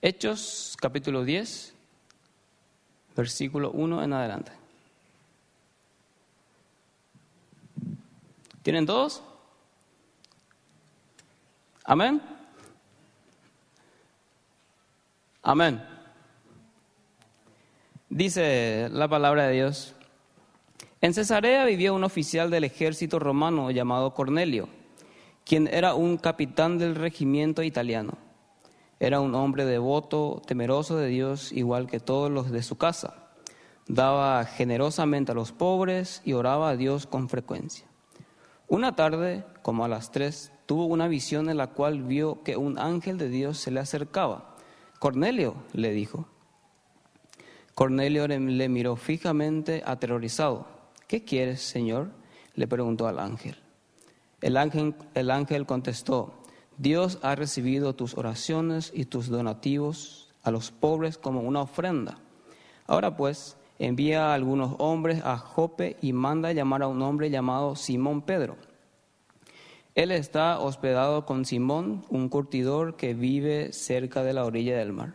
Hechos capítulo 10, versículo 1 en adelante. ¿Tienen todos? Amén. Amén. Dice la palabra de Dios. En Cesarea vivía un oficial del ejército romano llamado Cornelio, quien era un capitán del regimiento italiano. Era un hombre devoto, temeroso de Dios, igual que todos los de su casa. Daba generosamente a los pobres y oraba a Dios con frecuencia. Una tarde, como a las tres, tuvo una visión en la cual vio que un ángel de Dios se le acercaba. Cornelio, le dijo. Cornelio le miró fijamente, aterrorizado. ¿Qué quieres, Señor? le preguntó al ángel. El ángel, el ángel contestó, Dios ha recibido tus oraciones y tus donativos a los pobres como una ofrenda. Ahora pues, envía a algunos hombres a Jope y manda llamar a un hombre llamado Simón Pedro. Él está hospedado con Simón, un curtidor que vive cerca de la orilla del mar.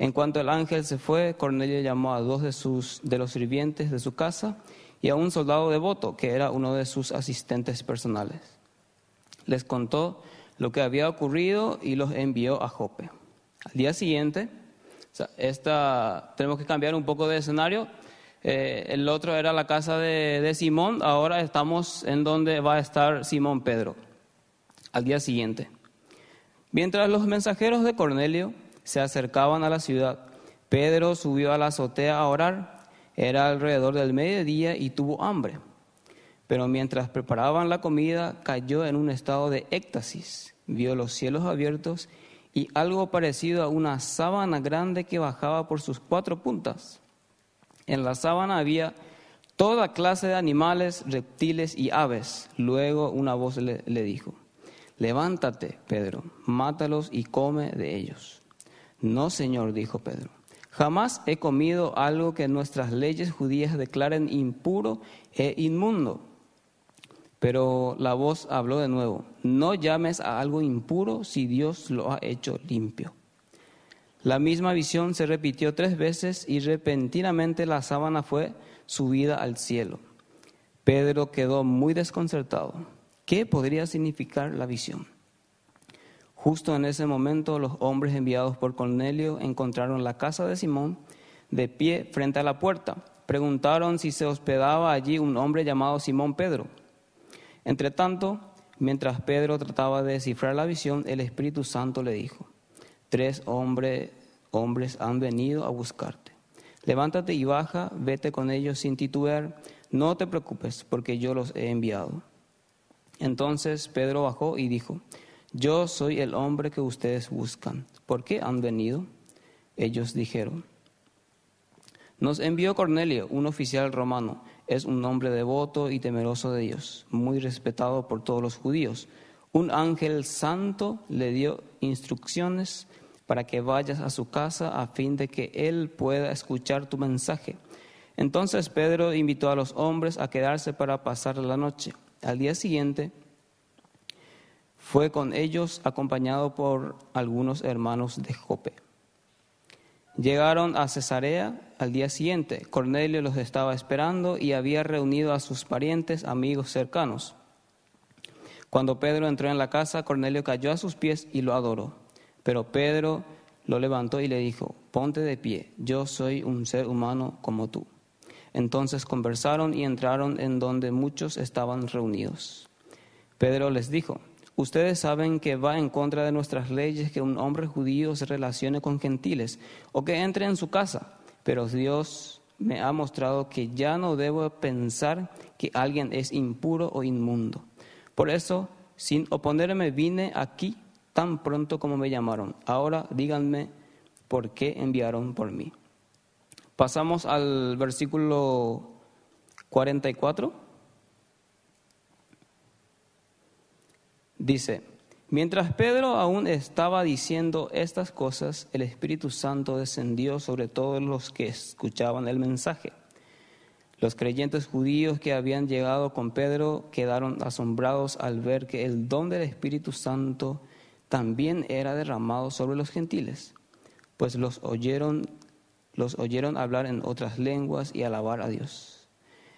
En cuanto el ángel se fue, Cornelio llamó a dos de, sus, de los sirvientes de su casa y a un soldado devoto, que era uno de sus asistentes personales. Les contó lo que había ocurrido y los envió a Jope. Al día siguiente, esta, tenemos que cambiar un poco de escenario. Eh, el otro era la casa de, de, Simón, ahora estamos en donde va a estar Simón Pedro. Al día siguiente. Mientras los mensajeros de Cornelio se acercaban a la ciudad, Pedro subió a la azotea a orar. Era alrededor del mediodía y tuvo hambre. Pero mientras preparaban la comida, cayó en un estado de éxtasis. Vio los cielos abiertos y algo parecido a una sábana grande que bajaba por sus cuatro puntas. En la sábana había toda clase de animales, reptiles y aves. Luego una voz le, le, dijo, levántate, Pedro, mátalos y come de ellos. No, Señor, dijo Pedro, jamás he comido algo que nuestras leyes judías declaren impuro e inmundo. Pero la voz habló de nuevo, no llames a algo impuro si Dios lo ha hecho limpio. La misma visión se repitió tres veces y repentinamente la sábana fue subida al cielo. Pedro quedó muy desconcertado. ¿Qué podría significar la visión? Justo en ese momento los hombres enviados por Cornelio encontraron la casa de Simón de pie frente a la puerta. Preguntaron si se hospedaba allí un hombre llamado Simón Pedro. Entre tanto, mientras Pedro trataba de descifrar la visión, el Espíritu Santo le dijo, tres hombres, han venido a buscarte. Levántate y baja, vete con ellos sin titubear, no te preocupes, porque yo los he enviado. Entonces Pedro bajó y dijo, yo soy el hombre que ustedes buscan. ¿Por qué han venido? Ellos dijeron, nos envió Cornelio, un oficial romano es un hombre devoto y temeroso de Dios, muy respetado por todos los judíos. Un ángel santo le dio instrucciones para que vayas a su casa a fin de que él pueda escuchar tu mensaje. Entonces Pedro invitó a los hombres a quedarse para pasar la noche. Al día siguiente fue con ellos acompañado por algunos hermanos de Jope. Llegaron a Cesarea al día siguiente. Cornelio los estaba esperando y había reunido a sus parientes, amigos cercanos. Cuando Pedro entró en la casa, Cornelio cayó a sus pies y lo adoró. Pero Pedro lo levantó y le dijo, ponte de pie, yo soy un ser humano como tú. Entonces conversaron y entraron en donde muchos estaban reunidos. Pedro les dijo, Ustedes saben que va en contra de nuestras leyes que un hombre judío se relacione con gentiles o que entre en su casa, pero Dios me ha mostrado que ya no debo pensar que alguien es impuro o inmundo. Por eso, sin oponerme, vine aquí tan pronto como me llamaron. Ahora díganme por qué enviaron por mí. Pasamos al versículo 44. Dice, mientras Pedro aún estaba diciendo estas cosas, el Espíritu Santo descendió sobre todos los que escuchaban el mensaje. Los creyentes judíos que habían llegado con Pedro quedaron asombrados al ver que el don del Espíritu Santo también era derramado sobre los gentiles. pues los oyeron, los oyeron hablar en otras lenguas y alabar a Dios.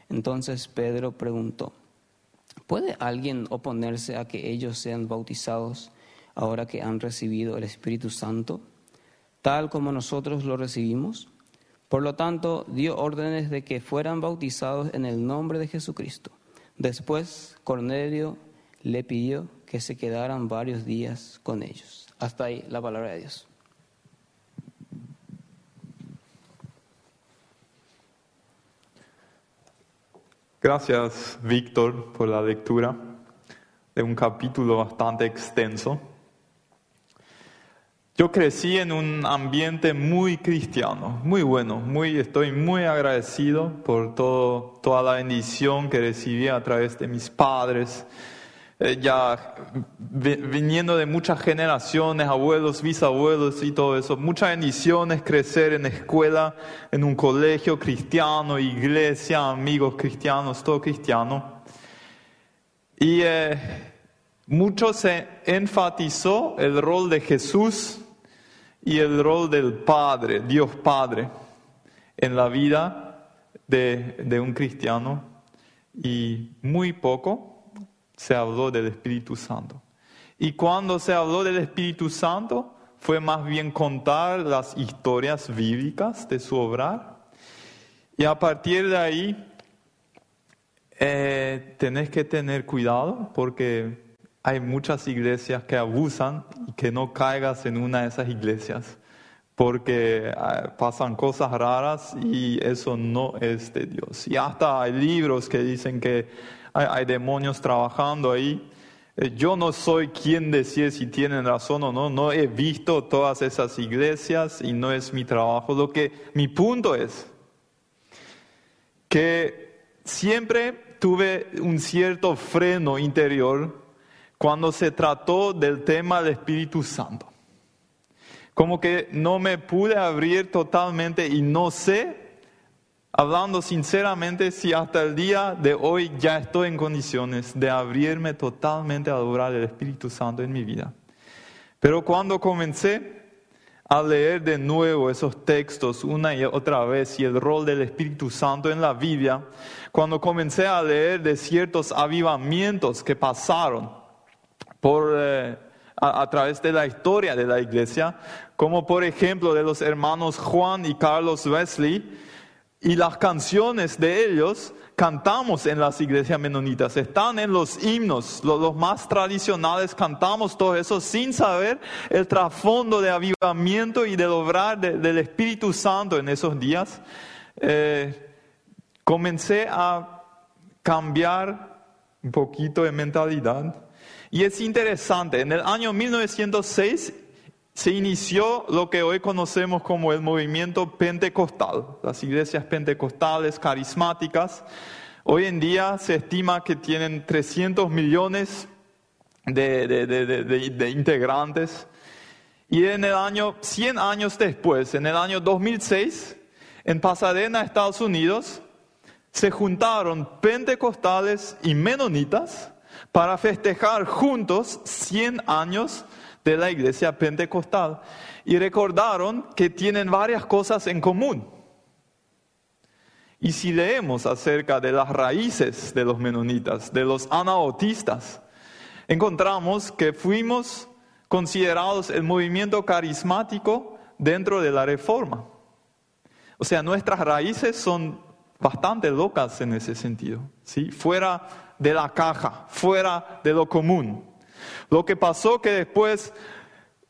Entonces Pedro preguntó, ¿puede alguien oponerse a que ellos sean bautizados ahora que han recibido el Espíritu Santo, tal como nosotros lo recibimos? Por lo tanto, dio órdenes de que fueran bautizados en el nombre de Jesucristo. Después, Cornelio le pidió que se quedaran varios días con ellos. Hasta ahí la palabra de Dios. Gracias, Víctor, por la lectura de un capítulo bastante extenso. Yo crecí en un ambiente muy cristiano, muy bueno, muy, estoy muy agradecido por todo, toda la bendición que recibí a través de mis padres, eh, ya viniendo de muchas generaciones, abuelos, bisabuelos y todo eso. Muchas bendiciones crecer en escuela, en un colegio cristiano, iglesia, amigos cristianos, todo cristiano. Y eh, mucho se enfatizó el rol de Jesús y el rol del Padre, Dios Padre, en la vida de, de un cristiano y muy poco se habló del Espíritu Santo. Y cuando se habló del Espíritu Santo, fue más bien contar las historias bíblicas de su obrar. Y a partir de ahí, eh, tenés que tener cuidado porque hay muchas iglesias que abusan y que no caigas en una de esas iglesias porque ah, pasan cosas raras y eso no es de Dios. Y hasta hay libros que dicen que hay, demonios trabajando ahí. Eh, yo no soy quien decir si tienen razón o no, no he visto todas esas iglesias y no es mi trabajo. Lo que mi punto es que siempre tuve un cierto freno interior cuando se trató del tema del Espíritu Santo. Como que no me pude abrir totalmente y no sé hablando sinceramente, si hasta el día de hoy ya estoy en condiciones de abrirme totalmente a adorar el Espíritu Santo en mi vida. Pero cuando comencé a leer de nuevo esos textos una y otra vez y el rol del Espíritu Santo en la Biblia, cuando comencé a leer de ciertos avivamientos que pasaron por, eh, a, a través de la historia de la iglesia, como por ejemplo de los hermanos Juan y Carlos Wesley, y las canciones de ellos cantamos en las iglesias menonitas, están en los himnos, los, más tradicionales, cantamos todo eso sin saber el trasfondo de avivamiento y del obrar del Espíritu Santo en esos días. Eh, comencé a cambiar un poquito de mentalidad. Y es interesante, en el año 1906 se inició lo que hoy conocemos como el movimiento pentecostal, las iglesias pentecostales carismáticas. Hoy en día se estima que tienen 300 millones de, integrantes. Y en el año, 100 años después, en el año 2006, en Pasadena, Estados Unidos, se juntaron pentecostales y menonitas para festejar juntos 100 años de la iglesia pentecostal y recordaron que tienen varias cosas en común. Y si leemos acerca de las raíces de los menonitas, de los anabautistas, encontramos que fuimos considerados el movimiento carismático dentro de la reforma. O sea, nuestras raíces son bastante locas en ese sentido, ¿sí? fuera de la caja, fuera de lo común. Lo que pasó que después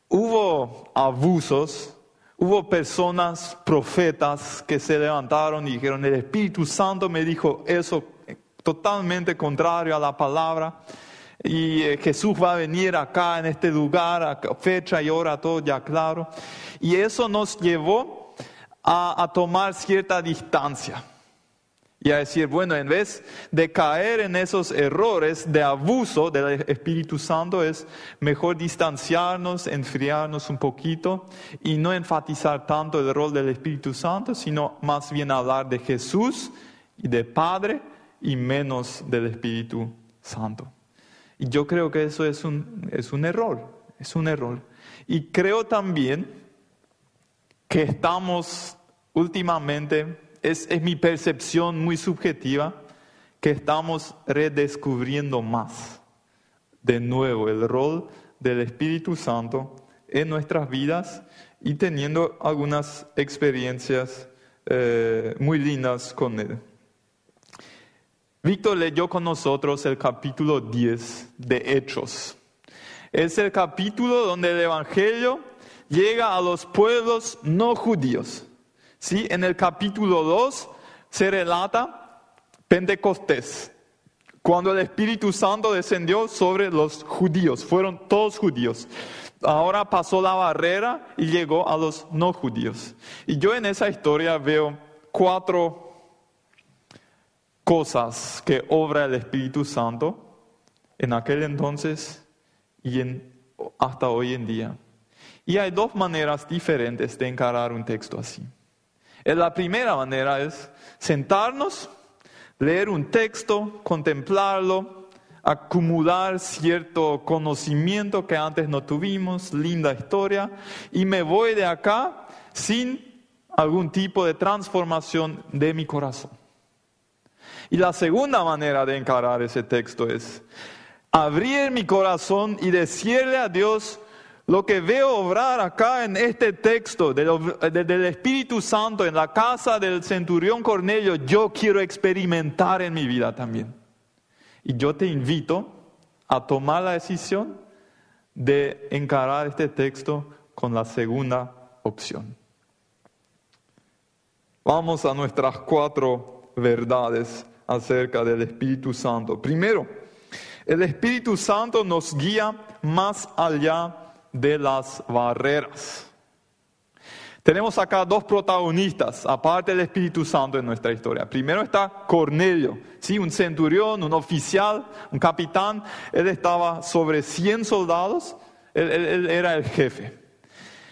hubo abusos, hubo personas, profetas, que se levantaron y dijeron, el Espíritu Santo me dijo eso totalmente contrario a la palabra. Y eh, Jesús va a venir acá en este lugar, a fecha y hora, todo ya claro. Y eso nos llevó a tomar cierta distancia. Y a decir, bueno, en vez de caer en esos errores de abuso del Espíritu Santo, es mejor distanciarnos, enfriarnos un poquito y no enfatizar tanto el rol del Espíritu Santo, sino más bien hablar de Jesús y de Padre y menos del Espíritu Santo. Y yo creo que eso es un, es un error, es un error. Y creo también que estamos últimamente, es, es mi percepción muy subjetiva, que estamos redescubriendo más de nuevo el rol del Espíritu Santo en nuestras vidas y teniendo algunas experiencias eh, muy lindas con Él. Víctor leyó con nosotros el capítulo 10 de Hechos. Es el capítulo donde el Evangelio llega a los pueblos no judíos. ¿Sí? En el capítulo 2 se relata Pentecostés, cuando el Espíritu Santo descendió sobre los judíos, fueron todos judíos. Ahora pasó la barrera y llegó a los no judíos. Y yo en esa historia veo cuatro cosas que obra el Espíritu Santo en aquel entonces y en, hasta hoy en día. Y hay dos maneras diferentes de encarar un texto así. La primera manera es sentarnos, leer un texto, contemplarlo, acumular cierto conocimiento que antes no tuvimos, linda historia, y me voy de acá sin algún tipo de transformación de mi corazón. Y la segunda manera de encarar ese texto es abrir mi corazón y decirle a Dios lo que veo obrar acá en este texto del, Espíritu Santo en la casa del centurión Cornelio, yo quiero experimentar en mi vida también. Y yo te invito a tomar la decisión de encarar este texto con la segunda opción. Vamos a nuestras cuatro verdades acerca del Espíritu Santo. Primero, el Espíritu Santo nos guía más allá de las barreras. Tenemos acá dos protagonistas, aparte del Espíritu Santo en nuestra historia. Primero está Cornelio, ¿sí? un centurión, un oficial, un capitán. Él estaba sobre 100 soldados, él era el jefe.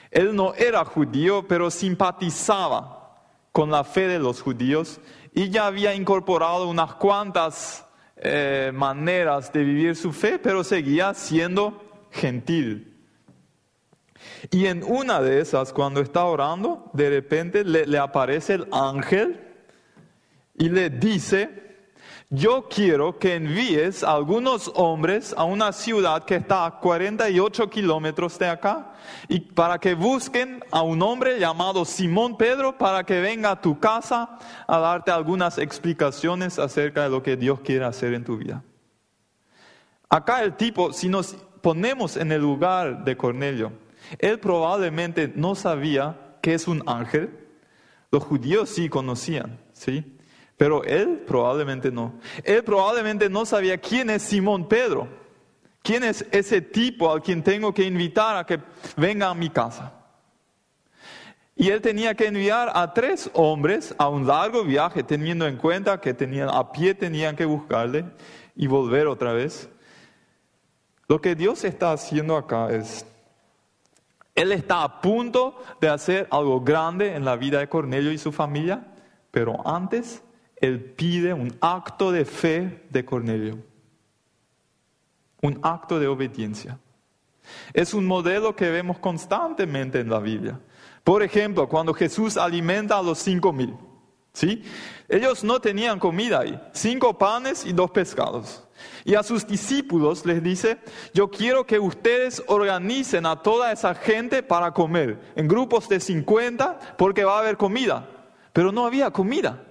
Él no era judío, pero simpatizaba con la fe de los judíos y ya había incorporado unas cuantas eh, maneras de vivir su fe, pero seguía siendo gentil. Y en una de esas, cuando está orando, de repente le aparece el ángel y le dice, yo quiero que envíes a algunos hombres a una ciudad que está a 48 kilómetros de acá y para que busquen a un hombre llamado Simón Pedro para que venga a tu casa a darte algunas explicaciones acerca de lo que Dios quiere hacer en tu vida. Acá el tipo, si nos ponemos en el lugar de Cornelio, él probablemente no sabía que es un ángel. Los judíos sí conocían, ¿sí? Pero él probablemente no. Él probablemente no sabía quién es Simón Pedro. ¿Quién es ese tipo al quien tengo que invitar a que venga a mi casa? Y él tenía que enviar a tres hombres a un largo viaje, teniendo en cuenta que tenían, a pie tenían que buscarle y volver otra vez. Lo que Dios está haciendo acá es, Él está a punto de hacer algo grande en la vida de Cornelio y su familia, pero antes él pide un acto de fe de Cornelio, un acto de obediencia. Es un modelo que vemos constantemente en la Biblia. Por ejemplo, cuando Jesús alimenta a los cinco mil, ¿sí? Ellos no tenían comida ahí, cinco panes y dos pescados. Y a sus discípulos les dice, yo quiero que ustedes organicen a toda esa gente para comer, en grupos de 50, porque va a haber comida. Pero no había comida.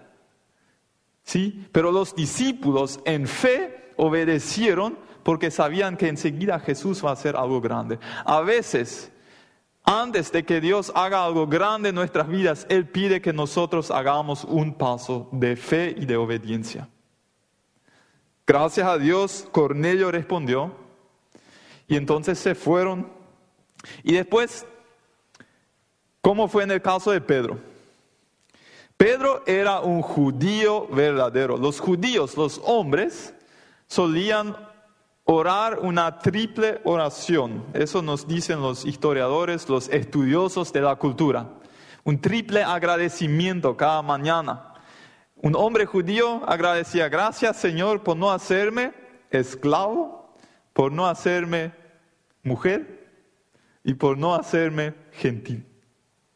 ¿sí? Pero los discípulos en fe obedecieron porque sabían que enseguida Jesús va a hacer algo grande. A veces, antes de que Dios haga algo grande en nuestras vidas, Él pide que nosotros hagamos un paso de fe y de obediencia. Gracias a Dios, Cornelio respondió y entonces se fueron. Y después, ¿cómo fue en el caso de Pedro? Pedro era un judío verdadero. Los judíos, los hombres, solían orar una triple oración. Eso nos dicen los historiadores, los estudiosos de la cultura. Un triple agradecimiento cada mañana. Un hombre judío agradecía, gracias Señor por no hacerme esclavo, por no hacerme mujer y por no hacerme gentil.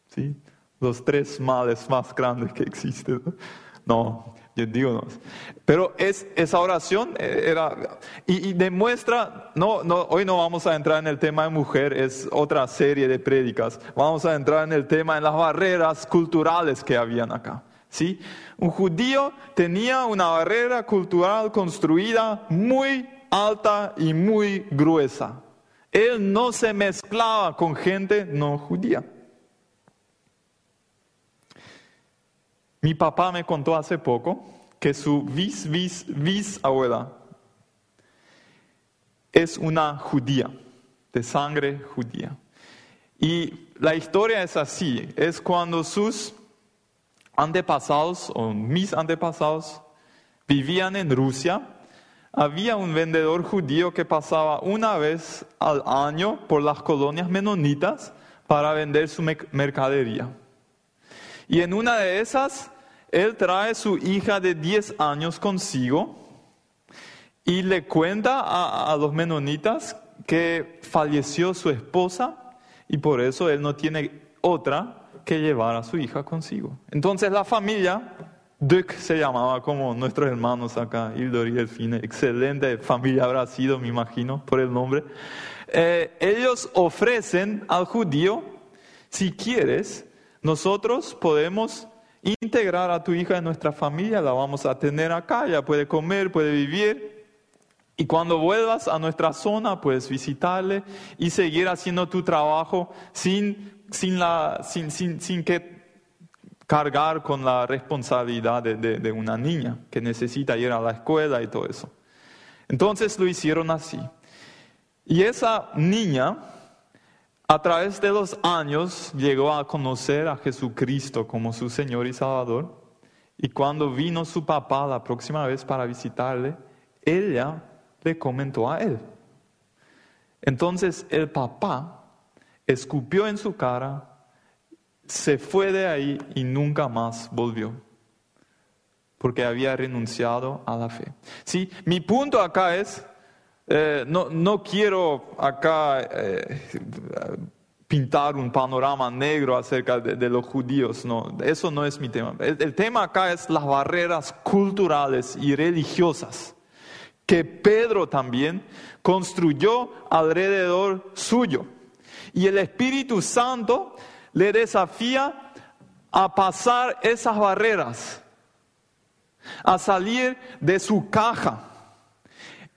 ¿Sí? los tres males más grandes que existen. No, yo. Pero es, esa oración era, y, demuestra, no, no, hoy no vamos a entrar en el tema de mujer, es otra serie de prédicas. Vamos a entrar en el tema de las barreras culturales que habían acá. ¿sí? Un judío tenía una barrera cultural construida muy alta y muy gruesa. Él no se mezclaba con gente no judía. Mi papá me contó hace poco que su bis, bis, bisabuela es una judía, de sangre judía. Y la historia es así, es cuando sus antepasados o mis antepasados vivían en Rusia, había un vendedor judío que pasaba una vez al año por las colonias menonitas para vender su mercadería. Y en una de esas, él trae su hija de 10 años consigo y le cuenta a, los menonitas que falleció su esposa y por eso él no tiene otra que llevar a su hija consigo. Entonces la familia, Duke se llamaba como nuestros hermanos acá, Hildor y Delfine, excelente familia habrá sido, me imagino, por el nombre. Eh, ellos ofrecen al judío, si quieres, nosotros podemos integrar a tu hija en nuestra familia, la vamos a tener acá, ella puede comer, puede vivir. Y cuando vuelvas a nuestra zona, puedes visitarle y seguir haciendo tu trabajo sin, sin, la, sin, sin, sin que cargar con la responsabilidad de, de una niña que necesita ir a la escuela y todo eso. Entonces lo hicieron así. Y esa niña a través de los años llegó a conocer a Jesucristo como su Señor y Salvador. Y cuando vino su papá la próxima vez para visitarle, ella le comentó a él. Entonces el papá escupió en su cara, se fue de ahí y nunca más volvió, porque había renunciado a la fe. Sí, mi punto acá es, eh, no, no, quiero acá eh, pintar un panorama negro acerca de, los judíos, no, eso no es mi tema. El, tema acá es las barreras culturales y religiosas que Pedro también construyó alrededor suyo. Y el Espíritu Santo le desafía a pasar esas barreras, a salir de su caja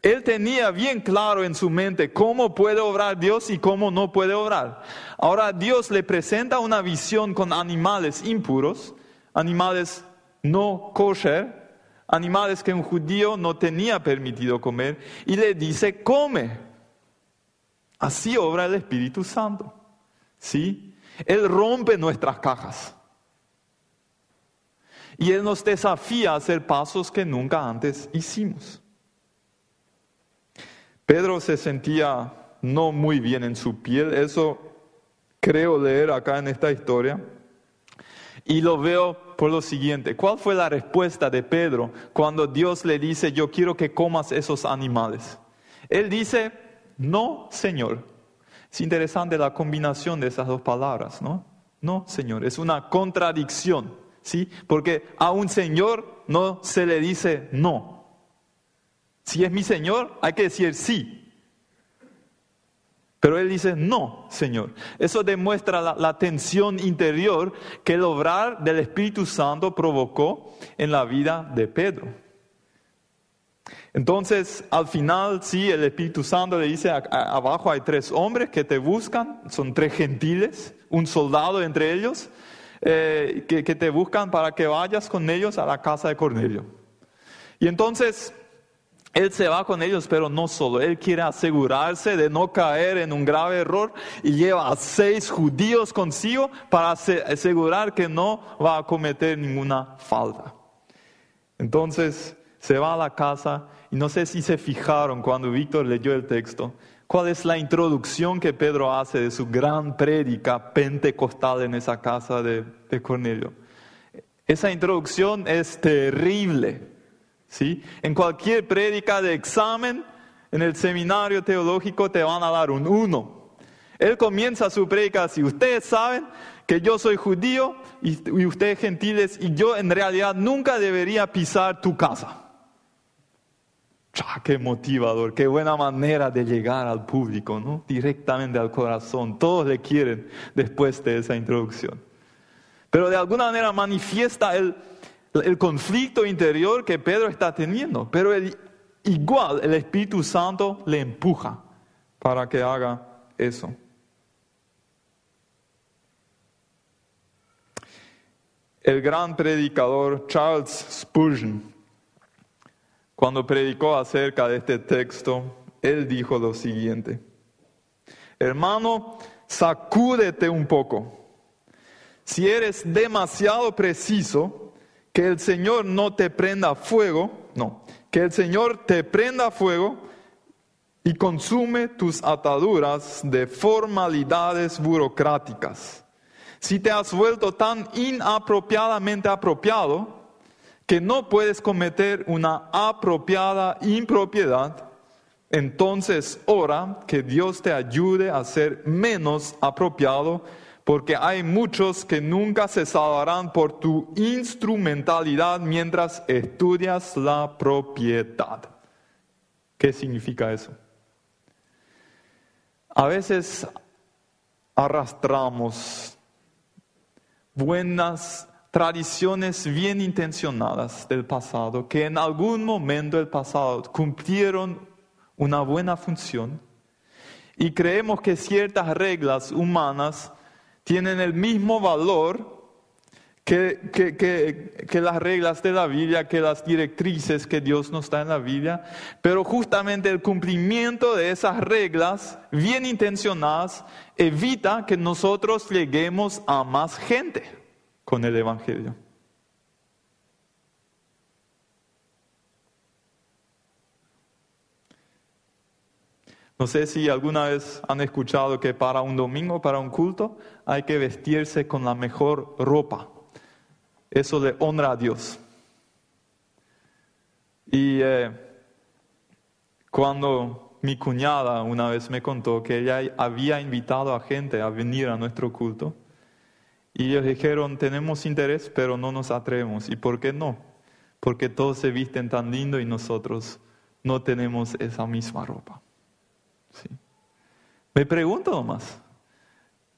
él tenía bien claro en su mente cómo puede obrar Dios y cómo no puede obrar. Ahora Dios le presenta una visión con animales impuros, animales no kosher, animales que un judío no tenía permitido comer, y le dice, come. Así obra el Espíritu Santo. ¿Sí? Él rompe nuestras cajas. Y Él nos desafía a hacer pasos que nunca antes hicimos. Pedro se sentía no muy bien en su piel, eso creo leer acá en esta historia. Y lo veo por lo siguiente, ¿cuál fue la respuesta de Pedro cuando Dios le dice, yo quiero que comas esos animales? Él dice, no, Señor. Es interesante la combinación de esas dos palabras, ¿no? No, Señor, es una contradicción, ¿sí? Porque a un Señor no se le dice no. Si es mi Señor, hay que decir sí. Pero él dice, no, Señor. Eso demuestra la, tensión interior que el obrar del Espíritu Santo provocó en la vida de Pedro. Entonces, al final, sí, el Espíritu Santo le dice, abajo hay tres hombres que te buscan, son tres gentiles, un soldado entre ellos, eh, que, que te buscan para que vayas con ellos a la casa de Cornelio. Y entonces él se va con ellos, pero no solo. Él quiere asegurarse de no caer en un grave error y lleva a seis judíos consigo para asegurar que no va a cometer ninguna falta. Entonces se va a la casa y no sé si se fijaron cuando Víctor leyó el texto. ¿Cuál es la introducción que Pedro hace de su gran prédica pentecostal en esa casa de, de Cornelio? Esa introducción es terrible. En cualquier prédica de examen, en el seminario teológico te van a dar un uno. Él comienza su prédica así. Ustedes saben que yo soy judío y, ustedes gentiles y yo en realidad nunca debería pisar tu casa. ¡Qué motivador! ¡Qué buena manera de llegar al público, ¿no? Directamente al corazón. Todos le quieren después de esa introducción. Pero de alguna manera manifiesta el, el conflicto interior que Pedro está teniendo. Pero igual el Espíritu Santo le empuja para que haga eso. El gran predicador Charles Spurgeon cuando predicó acerca de este texto, él dijo lo siguiente, hermano, sacúdete un poco. Si eres demasiado preciso, que el Señor no te prenda fuego, no, que el Señor te prenda fuego y consume tus ataduras de formalidades burocráticas. Si te has vuelto tan inapropiadamente apropiado, que no puedes cometer una apropiada impropiedad, entonces ora que Dios te ayude a ser menos apropiado, porque hay muchos que nunca se salvarán por tu instrumentalidad mientras estudias la propiedad. ¿Qué significa eso? A veces arrastramos buenas tradiciones bien intencionadas del pasado, que en algún momento del pasado cumplieron una buena función, y creemos que ciertas reglas humanas tienen el mismo valor que, que, las reglas de la Biblia, que las directrices que Dios nos da en la Biblia, pero justamente el cumplimiento de esas reglas bien intencionadas evita que nosotros lleguemos a más gente con el Evangelio. No sé si alguna vez han escuchado que para un domingo, para un culto, hay que vestirse con la mejor ropa. Eso le honra a Dios. Y eh, cuando mi cuñada una vez me contó que ella había invitado a gente a venir a nuestro culto, y ellos dijeron, tenemos interés, pero no nos atrevemos. ¿Y por qué no? Porque todos se visten tan lindo y nosotros no tenemos esa misma ropa. Me pregunto nomás,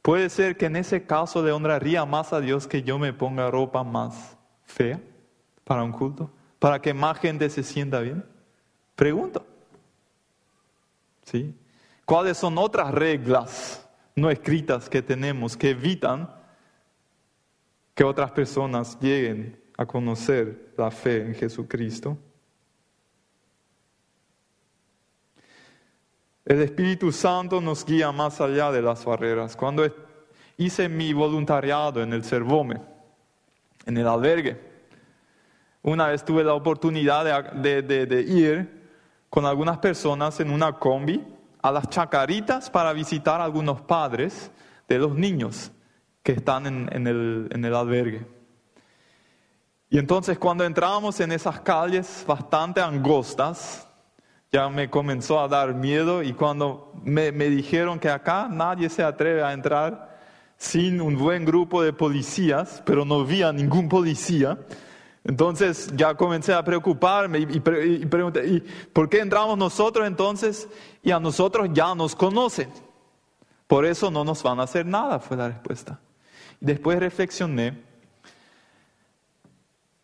¿puede ser que en ese caso le honraría más a Dios que yo me ponga ropa más fea para un culto? ¿Para que más gente se sienta bien? Pregunto. ¿Sí? ¿Cuáles son otras reglas no escritas que tenemos que evitan que otras personas lleguen a conocer la fe en Jesucristo. El Espíritu Santo nos guía más allá de las barreras. Cuando hice mi voluntariado en el Cervome, en el albergue, una vez tuve la oportunidad de, ir con algunas personas en una combi a las chacaritas para visitar a algunos padres de los niños que están en, el, en el albergue. Y entonces cuando entramos en esas calles bastante angostas, ya me comenzó a dar miedo y cuando me, me, dijeron que acá nadie se atreve a entrar sin un buen grupo de policías, pero no vi a ningún policía, entonces ya comencé a preocuparme y, y, y pregunté, ¿y por qué entramos nosotros entonces? Y a nosotros ya nos conocen. Por eso no nos van a hacer nada, fue la respuesta. Después reflexioné,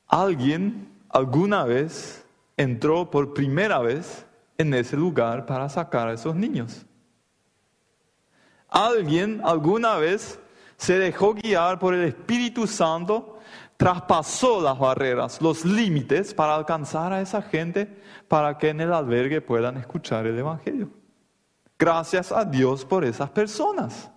alguien alguna vez entró por primera vez en ese lugar para sacar a esos niños. Alguien alguna vez se dejó guiar por el Espíritu Santo, traspasó las barreras, los límites para alcanzar a esa gente para que en el albergue puedan escuchar el Evangelio. Gracias a Dios por esas personas.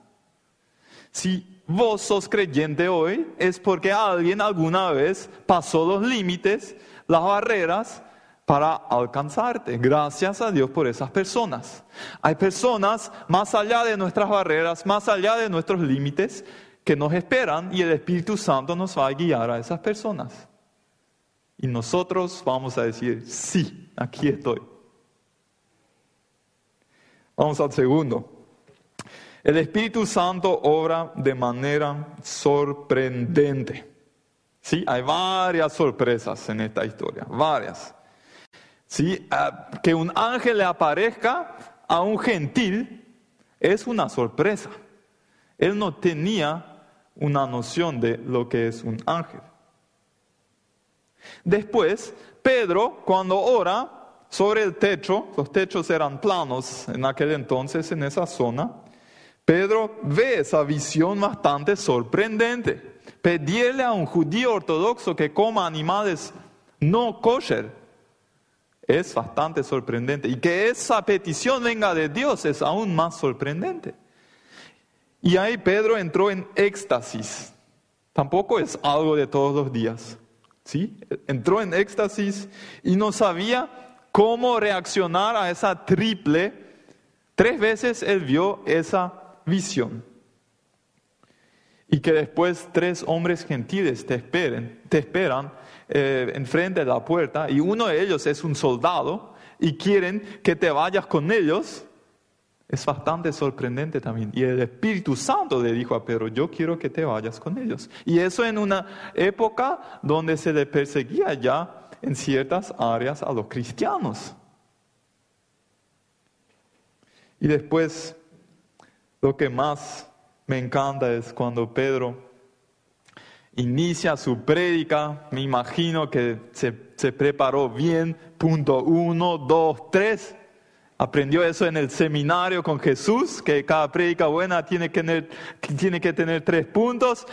Si vos sos creyente hoy es porque alguien alguna vez pasó los límites, las barreras para alcanzarte. Gracias a Dios por esas personas. Hay personas más allá de nuestras barreras, más allá de nuestros límites, que nos esperan y el Espíritu Santo nos va a guiar a esas personas. Y nosotros vamos a decir, sí, aquí estoy. Vamos al segundo. El Espíritu Santo obra de manera sorprendente. Sí, hay varias sorpresas en esta historia, varias. Sí, ah, que un ángel le aparezca a un gentil es una sorpresa. Él no tenía una noción de lo que es un ángel. Después, Pedro, cuando ora sobre el techo, los techos eran planos en aquel entonces en esa zona, Pedro ve esa visión bastante sorprendente. Pedirle a un judío ortodoxo que coma animales no kosher es bastante sorprendente. Y que esa petición venga de Dios es aún más sorprendente. Y ahí Pedro entró en éxtasis. Tampoco es algo de todos los días. ¿sí? Entró en éxtasis y no sabía cómo reaccionar a esa triple. Tres veces él vio esa visión. Y que después tres hombres gentiles te, esperen, te esperan eh, enfrente de la puerta y uno de ellos es un soldado y quieren que te vayas con ellos. Es bastante sorprendente también. Y el Espíritu Santo le dijo a Pedro, yo quiero que te vayas con ellos. Y eso en una época donde se le perseguía ya en ciertas áreas a los cristianos. Y después lo que más me encanta es cuando Pedro inicia su prédica, me imagino que se, preparó bien, punto uno, dos, tres. Aprendió eso en el seminario con Jesús, que cada prédica buena tiene que, tener, tiene que tener tres puntos.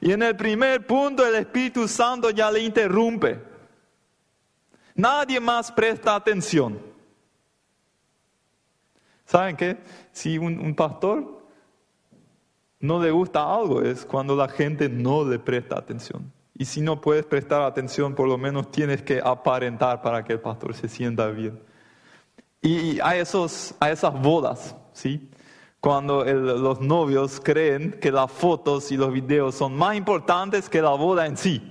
Y en el primer punto el Espíritu Santo ya le interrumpe. Nadie más presta atención. ¿Saben qué? Si un pastor no le gusta algo es cuando la gente no le presta atención. Y si no puedes prestar atención, por lo menos tienes que aparentar para que el pastor se sienta bien. Y a, esos, esas bodas, ¿sí? Cuando los novios creen que las fotos y los videos son más importantes que la boda en sí.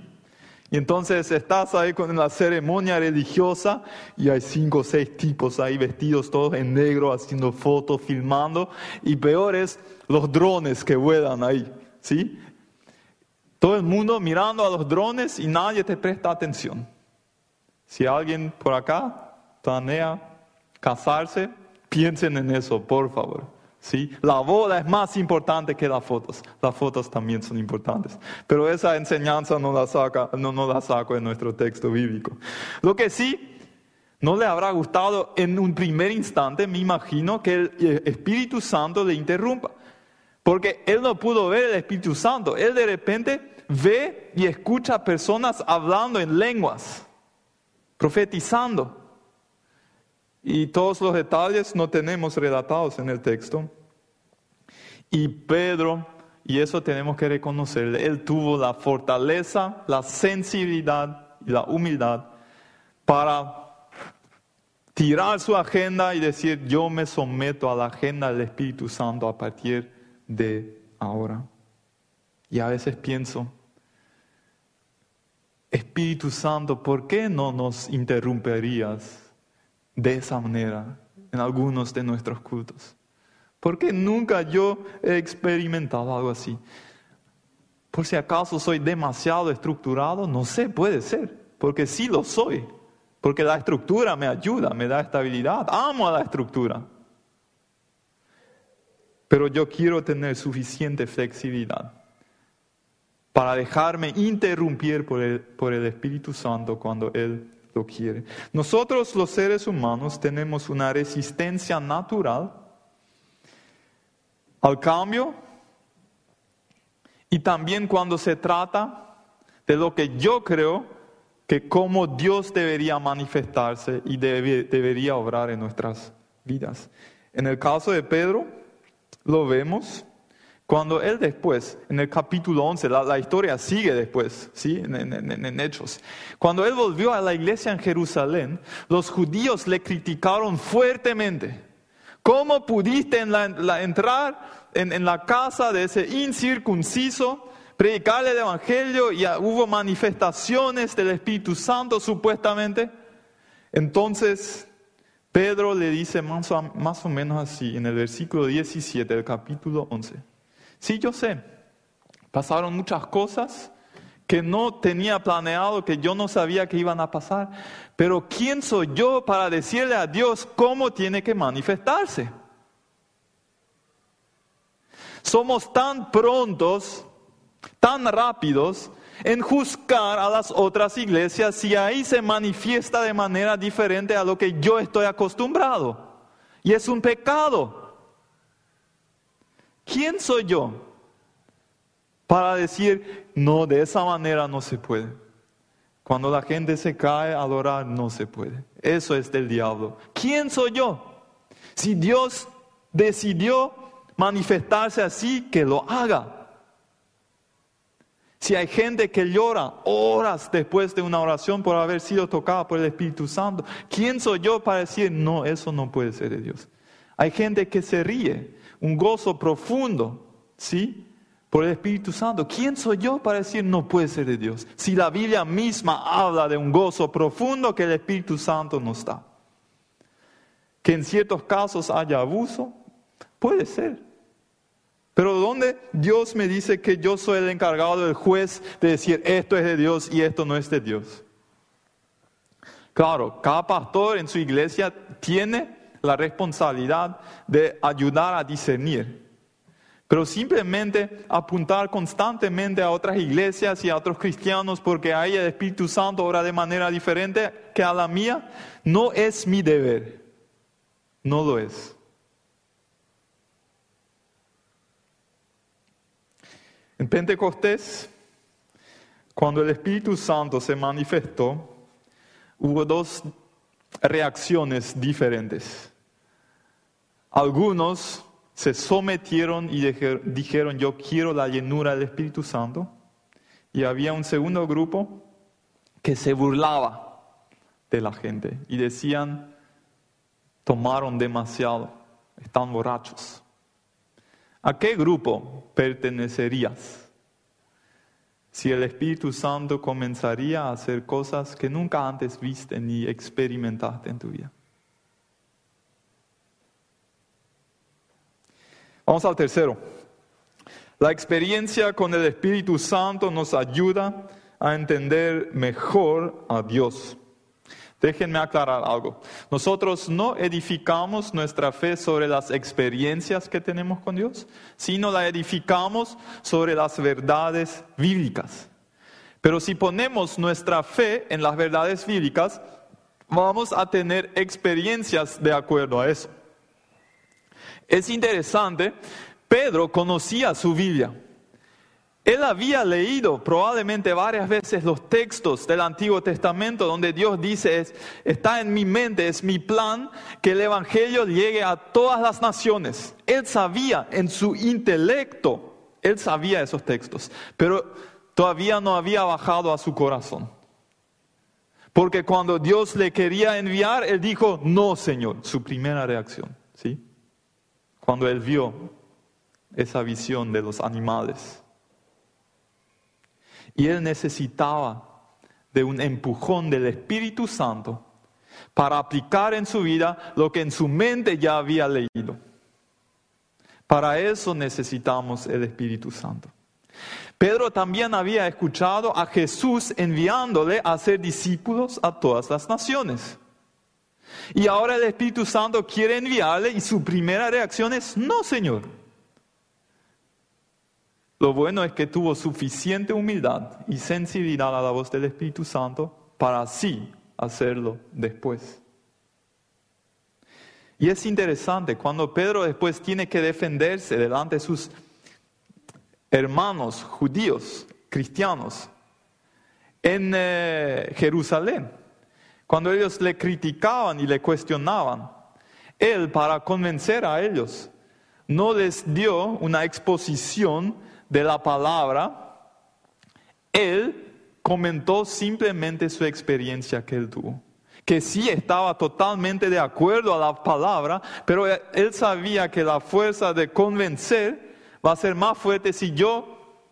Y entonces estás ahí con la ceremonia religiosa y hay cinco o seis tipos ahí vestidos todos en negro haciendo fotos, filmando. Y peor es los drones que vuelan ahí, ¿sí? Todo el mundo mirando a los drones y nadie te presta atención. Si alguien por acá planea casarse, piensen en eso, por favor. ¿Sí? La boda es más importante que las fotos. Las fotos también son importantes. Pero esa enseñanza no la, saca, no, no la saco en nuestro texto bíblico. Lo que sí no le habrá gustado en un primer instante, me imagino, que el Espíritu Santo le interrumpa. Porque él no pudo ver el Espíritu Santo. Él de repente ve y escucha personas hablando en lenguas, profetizando. Y todos los detalles no tenemos relatados en el texto. Y Pedro, y eso tenemos que reconocer, él tuvo la fortaleza, la sensibilidad y la humildad para tirar su agenda y decir, yo me someto a la agenda del Espíritu Santo a partir de ahora. Y a veces pienso, Espíritu Santo, ¿por qué no nos interrumperías de esa manera en algunos de nuestros cultos. Porque nunca yo he experimentado algo así. Por si acaso soy demasiado estructurado, no sé, puede ser, porque sí lo soy, porque la estructura me ayuda, me da estabilidad, amo a la estructura. Pero yo quiero tener suficiente flexibilidad para dejarme interrumpir por el, por el Espíritu Santo cuando Él lo quiere. Nosotros los seres humanos tenemos una resistencia natural al cambio y también cuando se trata de lo que yo creo que como Dios debería manifestarse y debería obrar en nuestras vidas. En el caso de Pedro, lo vemos cuando él después, en el capítulo 11, la, historia sigue después, ¿sí? En, Hechos. Cuando él volvió a la iglesia en Jerusalén, los judíos le criticaron fuertemente. ¿Cómo pudiste entrar en, la casa de ese incircunciso, predicarle el evangelio y hubo manifestaciones del Espíritu Santo supuestamente? Entonces Pedro le dice más o, más o menos así en el versículo 17 del capítulo 11. Sí, yo sé, pasaron muchas cosas que no tenía planeado, que yo no sabía que iban a pasar, pero ¿quién soy yo para decirle a Dios cómo tiene que manifestarse? Somos tan prontos, tan rápidos en juzgar a las otras iglesias si ahí se manifiesta de manera diferente a lo que yo estoy acostumbrado. Y es un pecado. ¿Quién soy yo para decir, no, de esa manera no se puede? Cuando la gente se cae adorar, no se puede. Eso es del diablo. ¿Quién soy yo? Si Dios decidió manifestarse así, que lo haga. Si hay gente que llora horas después de una oración por haber sido tocada por el Espíritu Santo, ¿quién soy yo para decir, no, eso no puede ser de Dios? Hay gente que se ríe, un gozo profundo, ¿sí? Por el Espíritu Santo. ¿Quién soy yo para decir, no puede ser de Dios? Si la Biblia misma habla de un gozo profundo que el Espíritu Santo nos da. Que en ciertos casos haya abuso, puede ser. Pero donde Dios me dice que yo soy el encargado del juez de decir esto es de Dios y esto no es de Dios. Claro, cada pastor en su iglesia tiene la responsabilidad de ayudar a discernir. Pero simplemente apuntar constantemente a otras iglesias y a otros cristianos porque ahí el Espíritu Santo obra de manera diferente que a la mía, no es mi deber. No lo es. En Pentecostés, cuando el Espíritu Santo se manifestó, hubo dos reacciones diferentes. Algunos se sometieron y dijeron, yo quiero la llenura del Espíritu Santo. Y había un segundo grupo que se burlaba de la gente y decían, tomaron demasiado, están borrachos. ¿A qué grupo pertenecerías? Si el Espíritu Santo comenzaría a hacer cosas que nunca antes viste ni experimentaste en tu vida. Vamos al tercero. La experiencia con el Espíritu Santo nos ayuda a entender mejor a Dios. Déjenme aclarar algo. Nosotros no edificamos nuestra fe sobre las experiencias que tenemos con Dios, sino la edificamos sobre las verdades bíblicas. Pero si ponemos nuestra fe en las verdades bíblicas, vamos a tener experiencias de acuerdo a eso. Es interesante, Pedro conocía su Biblia. Él había leído probablemente varias veces los textos del Antiguo Testamento donde Dios dice, está en mi mente, es mi plan que el Evangelio llegue a todas las naciones. Él sabía en su intelecto, él sabía esos textos, pero todavía no había bajado a su corazón. Porque cuando Dios le quería enviar, él dijo, no, Señor, su primera reacción, ¿sí? Cuando él vio esa visión de los animales y él necesitaba de un empujón del Espíritu Santo para aplicar en su vida lo que en su mente ya había leído. Para eso necesitamos el Espíritu Santo. Pedro también había escuchado a Jesús enviándole a ser discípulos a todas las naciones. Y ahora el Espíritu Santo quiere enviarle y su primera reacción es, no, Señor. Lo bueno es que tuvo suficiente humildad y sensibilidad a la voz del Espíritu Santo para así hacerlo después. Y es interesante, cuando Pedro después tiene que defenderse delante de sus hermanos judíos, cristianos, en eh, Jerusalén, cuando ellos le criticaban y le cuestionaban, él para convencer a ellos no les dio una exposición de la palabra, él comentó simplemente su experiencia que él tuvo. Que sí estaba totalmente de acuerdo a la palabra, pero él sabía que la fuerza de convencer va a ser más fuerte si yo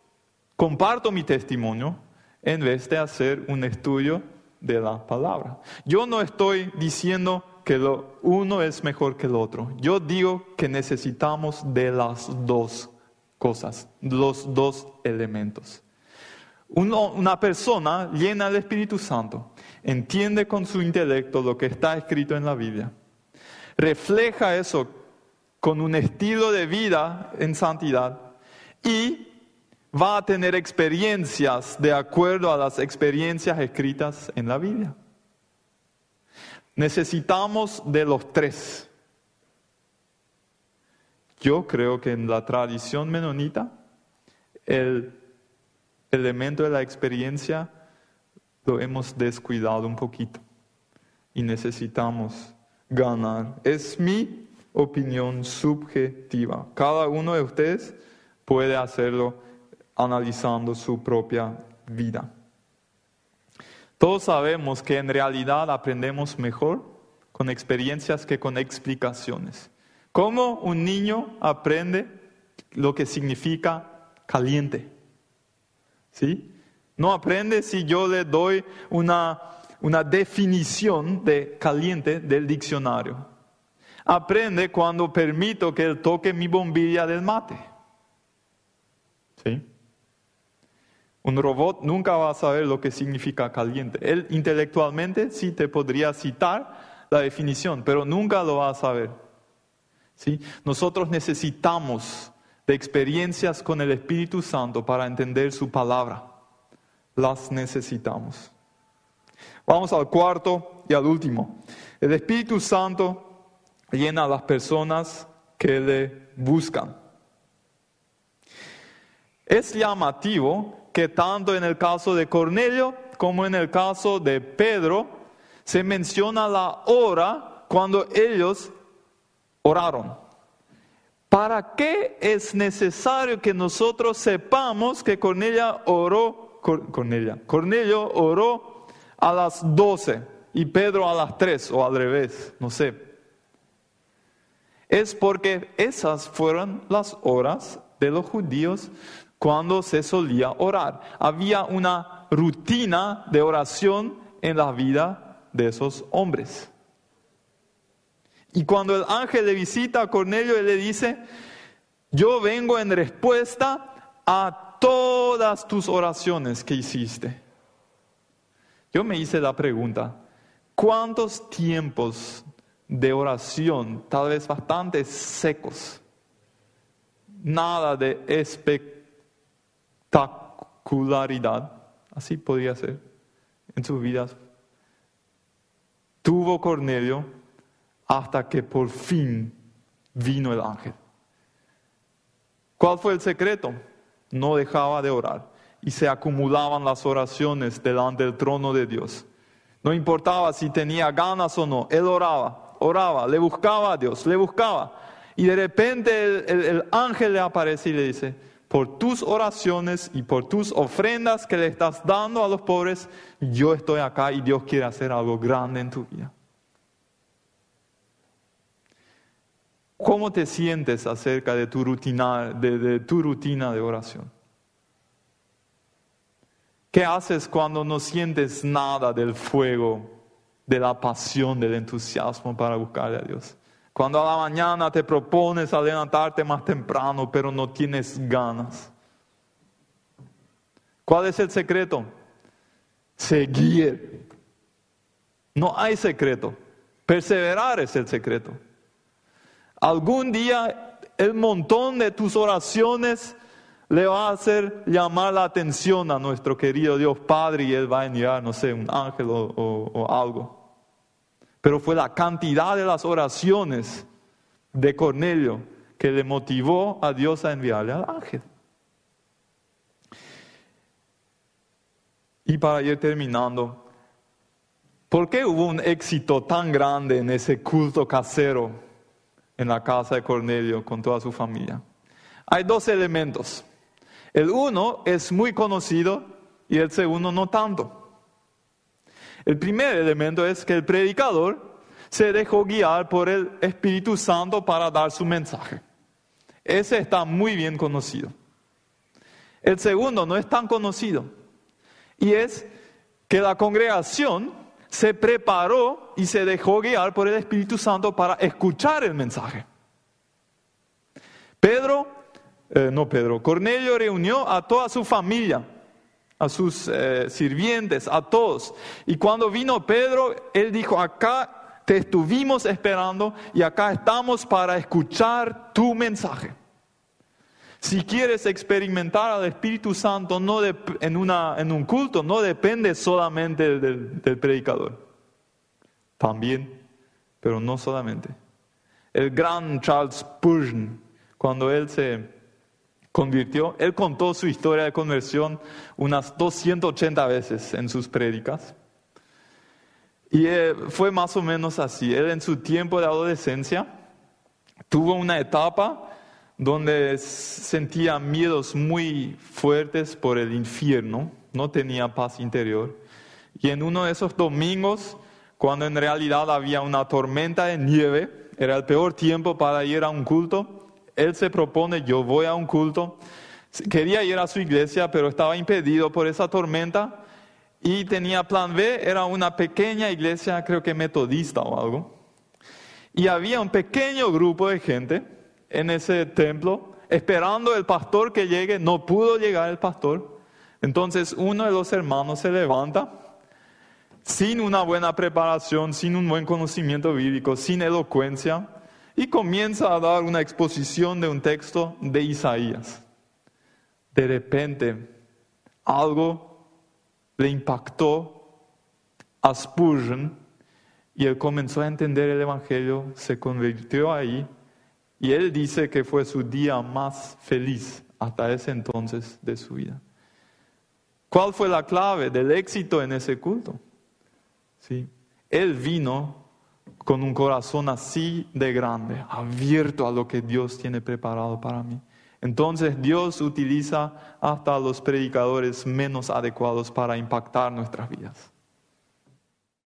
comparto mi testimonio en vez de hacer un estudio de la palabra. Yo no estoy diciendo que lo uno es mejor que el otro. Yo digo que necesitamos de las dos cosas, los dos elementos. una persona llena del Espíritu Santo entiende con su intelecto lo que está escrito en la Biblia, refleja eso con un estilo de vida en santidad y va a tener experiencias de acuerdo a las experiencias escritas en la Biblia. Necesitamos de los tres. Yo creo que en la tradición menonita el elemento de la experiencia lo hemos descuidado un poquito y necesitamos ganar. Es mi opinión subjetiva. Cada uno de ustedes puede hacerlo analizando su propia vida. Todos sabemos que en realidad aprendemos mejor con experiencias que con explicaciones. ¿Cómo un niño aprende lo que significa caliente? ¿Sí? No aprende si yo le doy una, una definición de caliente del diccionario. Aprende cuando permito que él toque mi bombilla del mate. ¿Sí? Un robot nunca va a saber lo que significa caliente. Él intelectualmente sí te podría citar la definición, pero nunca lo va a saber. ¿Sí? Nosotros necesitamos de experiencias con el Espíritu Santo para entender su palabra. Las necesitamos. Vamos al cuarto y al último. El Espíritu Santo llena a las personas que le buscan. Es llamativo que tanto en el caso de Cornelio como en el caso de Pedro se menciona la hora cuando ellos oraron. ¿Para qué es necesario que nosotros sepamos que oró, Cornelio oró a las doce y Pedro a las tres o al revés, no sé? Es porque esas fueron las horas de los judíos cuando se solía orar. Había una rutina de oración en la vida de esos hombres. Y cuando el ángel le visita a Cornelio, él le dice, yo vengo en respuesta a todas tus oraciones que hiciste. Yo me hice la pregunta, ¿cuántos tiempos de oración, tal vez bastante secos, nada de espectacular, espectacularidad, así podría ser, en sus vidas, tuvo Cornelio hasta que por fin vino el ángel. ¿Cuál fue el secreto? No dejaba de orar y se acumulaban las oraciones delante del trono de Dios. No importaba si tenía ganas o no, él oraba, oraba, le buscaba a Dios, le buscaba. Y de repente el, el ángel le aparece y le dice, por tus oraciones y por tus ofrendas que le estás dando a los pobres, yo estoy acá y Dios quiere hacer algo grande en tu vida. ¿Cómo te sientes acerca de tu rutina de, tu rutina de oración? ¿Qué haces cuando no sientes nada del fuego, de la pasión, del entusiasmo para buscarle a Dios? Cuando a la mañana te propones a levantarte más temprano, pero no tienes ganas. ¿Cuál es el secreto? Seguir. No hay secreto. Perseverar es el secreto. Algún día el montón de tus oraciones le va a hacer llamar la atención a nuestro querido Dios Padre y Él va a enviar, no sé, un ángel o algo pero fue la cantidad de las oraciones de Cornelio que le motivó a Dios a enviarle al ángel. Y para ir terminando, ¿por qué hubo un éxito tan grande en ese culto casero en la casa de Cornelio con toda su familia? Hay dos elementos. El uno es muy conocido y el segundo no tanto. El primer elemento es que el predicador se dejó guiar por el Espíritu Santo para dar su mensaje. Ese está muy bien conocido. El segundo no es tan conocido y es que la congregación se preparó y se dejó guiar por el Espíritu Santo para escuchar el mensaje. Pedro, eh, no Pedro, Cornelio reunió a toda su familia, a sus eh, sirvientes, a todos. Y cuando vino Pedro, él dijo, acá te estuvimos esperando y acá estamos para escuchar tu mensaje. Si quieres experimentar al Espíritu Santo no en, una, en, un culto, no depende solamente del, del predicador. También, pero no solamente. El gran Charles Spurgeon, cuando él se convirtió, él contó su historia de conversión unas 280 veces en sus prédicas. Y eh, fue más o menos así. Él en su tiempo de adolescencia tuvo una etapa donde sentía miedos muy fuertes por el infierno, no tenía paz interior. Y en uno de esos domingos, cuando en realidad había una tormenta de nieve, era el peor tiempo para ir a un culto, él se propone, yo voy a un culto. Quería ir a su iglesia, pero estaba impedido por esa tormenta. Y tenía plan B, era una pequeña iglesia, creo que metodista o algo. Y había un pequeño grupo de gente en ese templo, esperando el pastor que llegue, no pudo llegar el pastor. Entonces uno de los hermanos se levanta sin una buena preparación, sin un buen conocimiento bíblico, sin elocuencia, y comienza a dar una exposición de un texto de Isaías. De repente, algo le impactó a Spurgeon y él comenzó a entender el Evangelio, se convirtió ahí y él dice que fue su día más feliz hasta ese entonces de su vida. ¿Cuál fue la clave del éxito en ese culto? ¿Sí? Él vino con un corazón así de grande, abierto a lo que Dios tiene preparado para mí. Entonces Dios utiliza hasta los predicadores menos adecuados para impactar nuestras vidas.